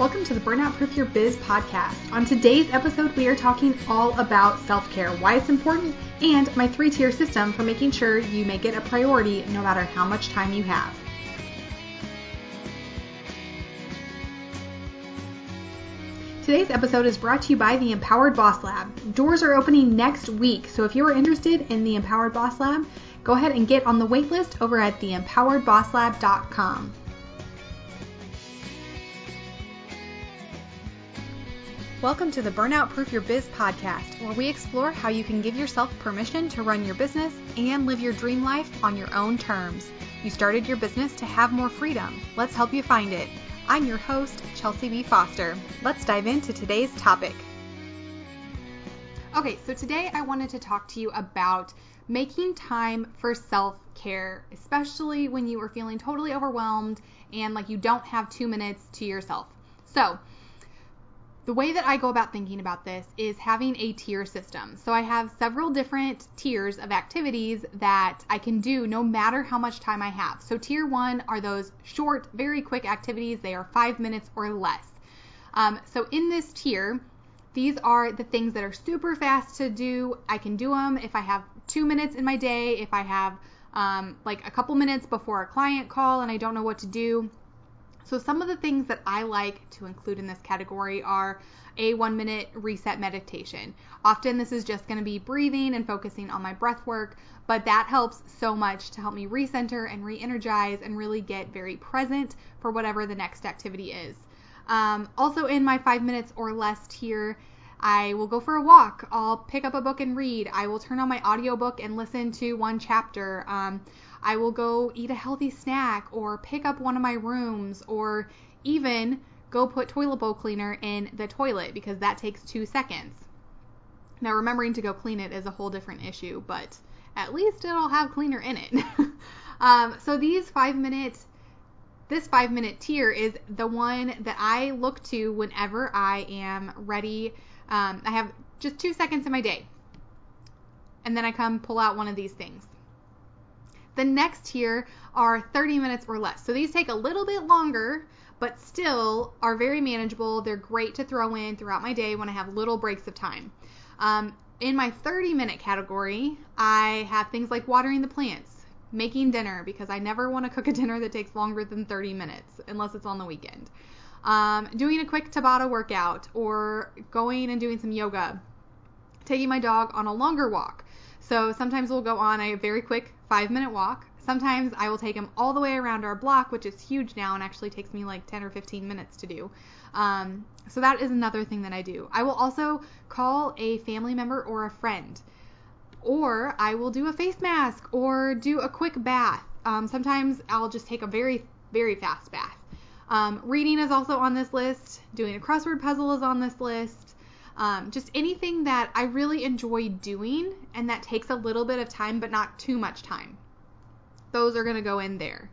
Welcome to the Burnout Proof Your Biz podcast. On today's episode, we are talking all about self care, why it's important, and my three tier system for making sure you make it a priority no matter how much time you have. Today's episode is brought to you by the Empowered Boss Lab. Doors are opening next week, so if you are interested in the Empowered Boss Lab, go ahead and get on the waitlist over at theempoweredbosslab.com. Welcome to the Burnout Proof Your Biz podcast, where we explore how you can give yourself permission to run your business and live your dream life on your own terms. You started your business to have more freedom. Let's help you find it. I'm your host, Chelsea B. Foster. Let's dive into today's topic. Okay, so today I wanted to talk to you about making time for self care, especially when you are feeling totally overwhelmed and like you don't have two minutes to yourself. So, the way that I go about thinking about this is having a tier system. So I have several different tiers of activities that I can do no matter how much time I have. So tier one are those short, very quick activities. They are five minutes or less. Um, so in this tier, these are the things that are super fast to do. I can do them if I have two minutes in my day, if I have um, like a couple minutes before a client call and I don't know what to do. So, some of the things that I like to include in this category are a one minute reset meditation. Often, this is just going to be breathing and focusing on my breath work, but that helps so much to help me recenter and re energize and really get very present for whatever the next activity is. Um, also, in my five minutes or less tier, I will go for a walk. I'll pick up a book and read. I will turn on my audiobook and listen to one chapter. Um, I will go eat a healthy snack or pick up one of my rooms or even go put toilet bowl cleaner in the toilet because that takes two seconds. Now, remembering to go clean it is a whole different issue, but at least it'll have cleaner in it. um, so these five minutes, this five minute tier is the one that I look to whenever I am ready. Um, I have just two seconds in my day. And then I come pull out one of these things. The next tier are 30 minutes or less. So these take a little bit longer, but still are very manageable. They're great to throw in throughout my day when I have little breaks of time. Um, in my 30 minute category, I have things like watering the plants, making dinner, because I never want to cook a dinner that takes longer than 30 minutes unless it's on the weekend. Um, doing a quick Tabata workout or going and doing some yoga, taking my dog on a longer walk. So sometimes we'll go on a very quick five minute walk. Sometimes I will take him all the way around our block, which is huge now and actually takes me like 10 or 15 minutes to do. Um, so that is another thing that I do. I will also call a family member or a friend, or I will do a face mask or do a quick bath. Um, sometimes I'll just take a very, very fast bath. Um, reading is also on this list. Doing a crossword puzzle is on this list. Um, just anything that I really enjoy doing and that takes a little bit of time, but not too much time. Those are going to go in there.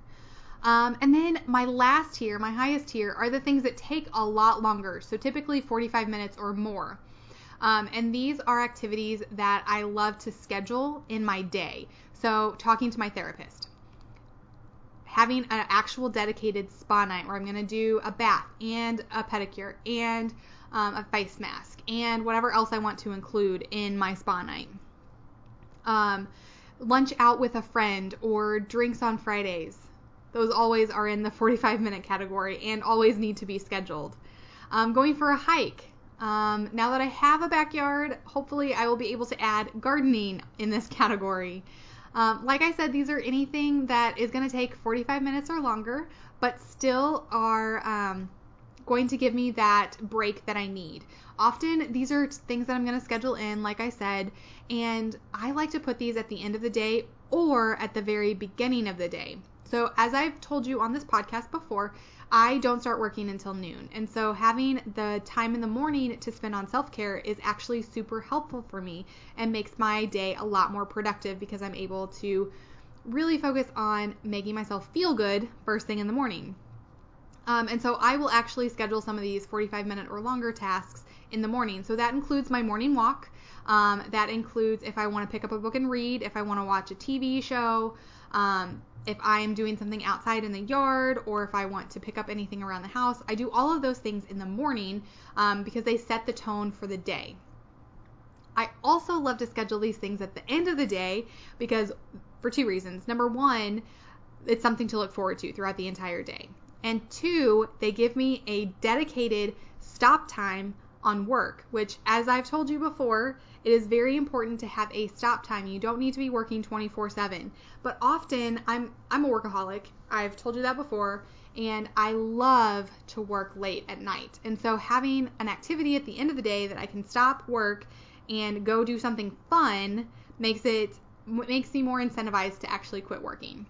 Um, and then my last tier, my highest tier, are the things that take a lot longer. So typically 45 minutes or more. Um, and these are activities that I love to schedule in my day. So talking to my therapist, having an actual dedicated spa night where I'm going to do a bath and a pedicure and um, a face mask, and whatever else I want to include in my spa night. Um, lunch out with a friend or drinks on Fridays. Those always are in the 45 minute category and always need to be scheduled. Um, going for a hike. Um, now that I have a backyard, hopefully I will be able to add gardening in this category. Um, like I said, these are anything that is going to take 45 minutes or longer, but still are um, going to give me that break that I need. Often these are things that I'm going to schedule in, like I said, and I like to put these at the end of the day or at the very beginning of the day. So, as I've told you on this podcast before, I don't start working until noon. And so, having the time in the morning to spend on self care is actually super helpful for me and makes my day a lot more productive because I'm able to really focus on making myself feel good first thing in the morning. Um, and so I will actually schedule some of these 45 minute or longer tasks in the morning. So that includes my morning walk. Um, that includes if I want to pick up a book and read, if I want to watch a TV show, um, if I am doing something outside in the yard, or if I want to pick up anything around the house. I do all of those things in the morning um, because they set the tone for the day. I also love to schedule these things at the end of the day because for two reasons. Number one, it's something to look forward to throughout the entire day. And two, they give me a dedicated stop time on work, which, as I've told you before, it is very important to have a stop time. You don't need to be working 24/7. But often I'm I'm a workaholic. I've told you that before, and I love to work late at night. And so having an activity at the end of the day that I can stop work and go do something fun makes it makes me more incentivized to actually quit working.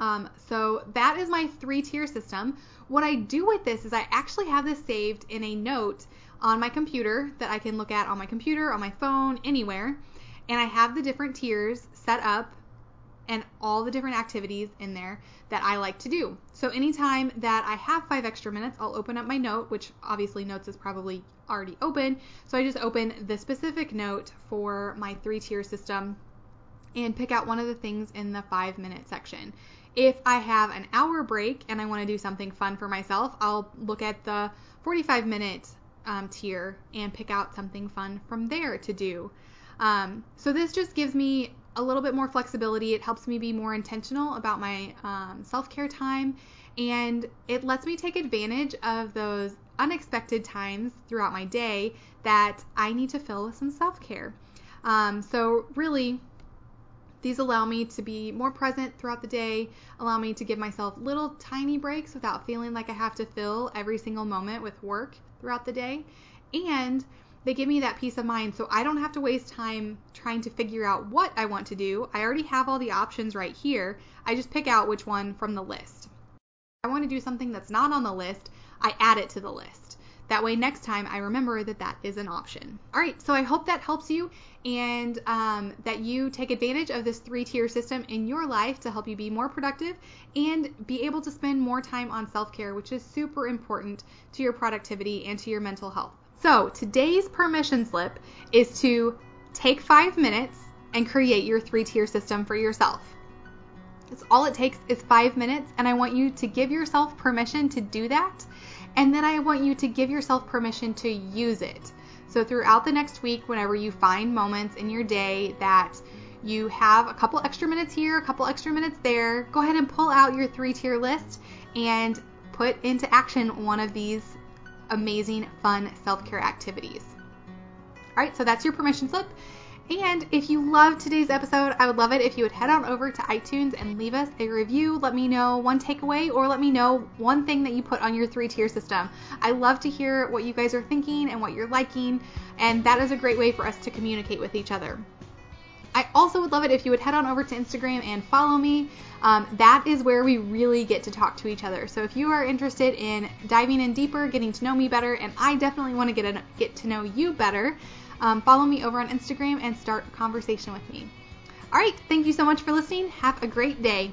Um, so that is my three tier system. What I do with this is I actually have this saved in a note on my computer that I can look at on my computer, on my phone, anywhere. And I have the different tiers set up and all the different activities in there that I like to do. So anytime that I have five extra minutes, I'll open up my note, which obviously notes is probably already open. So I just open the specific note for my three tier system and pick out one of the things in the five minute section. If I have an hour break and I want to do something fun for myself, I'll look at the 45 minute um, tier and pick out something fun from there to do. Um, so this just gives me a little bit more flexibility. It helps me be more intentional about my um, self care time and it lets me take advantage of those unexpected times throughout my day that I need to fill with some self care. Um, so, really, these allow me to be more present throughout the day, allow me to give myself little tiny breaks without feeling like I have to fill every single moment with work throughout the day. And they give me that peace of mind so I don't have to waste time trying to figure out what I want to do. I already have all the options right here. I just pick out which one from the list. If I want to do something that's not on the list, I add it to the list. That way, next time I remember that that is an option. All right, so I hope that helps you and um, that you take advantage of this three tier system in your life to help you be more productive and be able to spend more time on self care, which is super important to your productivity and to your mental health. So, today's permission slip is to take five minutes and create your three tier system for yourself. That's all it takes is five minutes, and I want you to give yourself permission to do that and then I want you to give yourself permission to use it. So throughout the next week, whenever you find moments in your day that you have a couple extra minutes here, a couple extra minutes there, go ahead and pull out your three tier list and put into action one of these amazing, fun self care activities. All right, so that's your permission slip. And if you loved today's episode, I would love it if you would head on over to iTunes and leave us a review. Let me know one takeaway or let me know one thing that you put on your three tier system. I love to hear what you guys are thinking and what you're liking, and that is a great way for us to communicate with each other. I also would love it if you would head on over to Instagram and follow me. Um, that is where we really get to talk to each other. So if you are interested in diving in deeper, getting to know me better, and I definitely want to get a, get to know you better, um, follow me over on Instagram and start a conversation with me. All right, thank you so much for listening. Have a great day.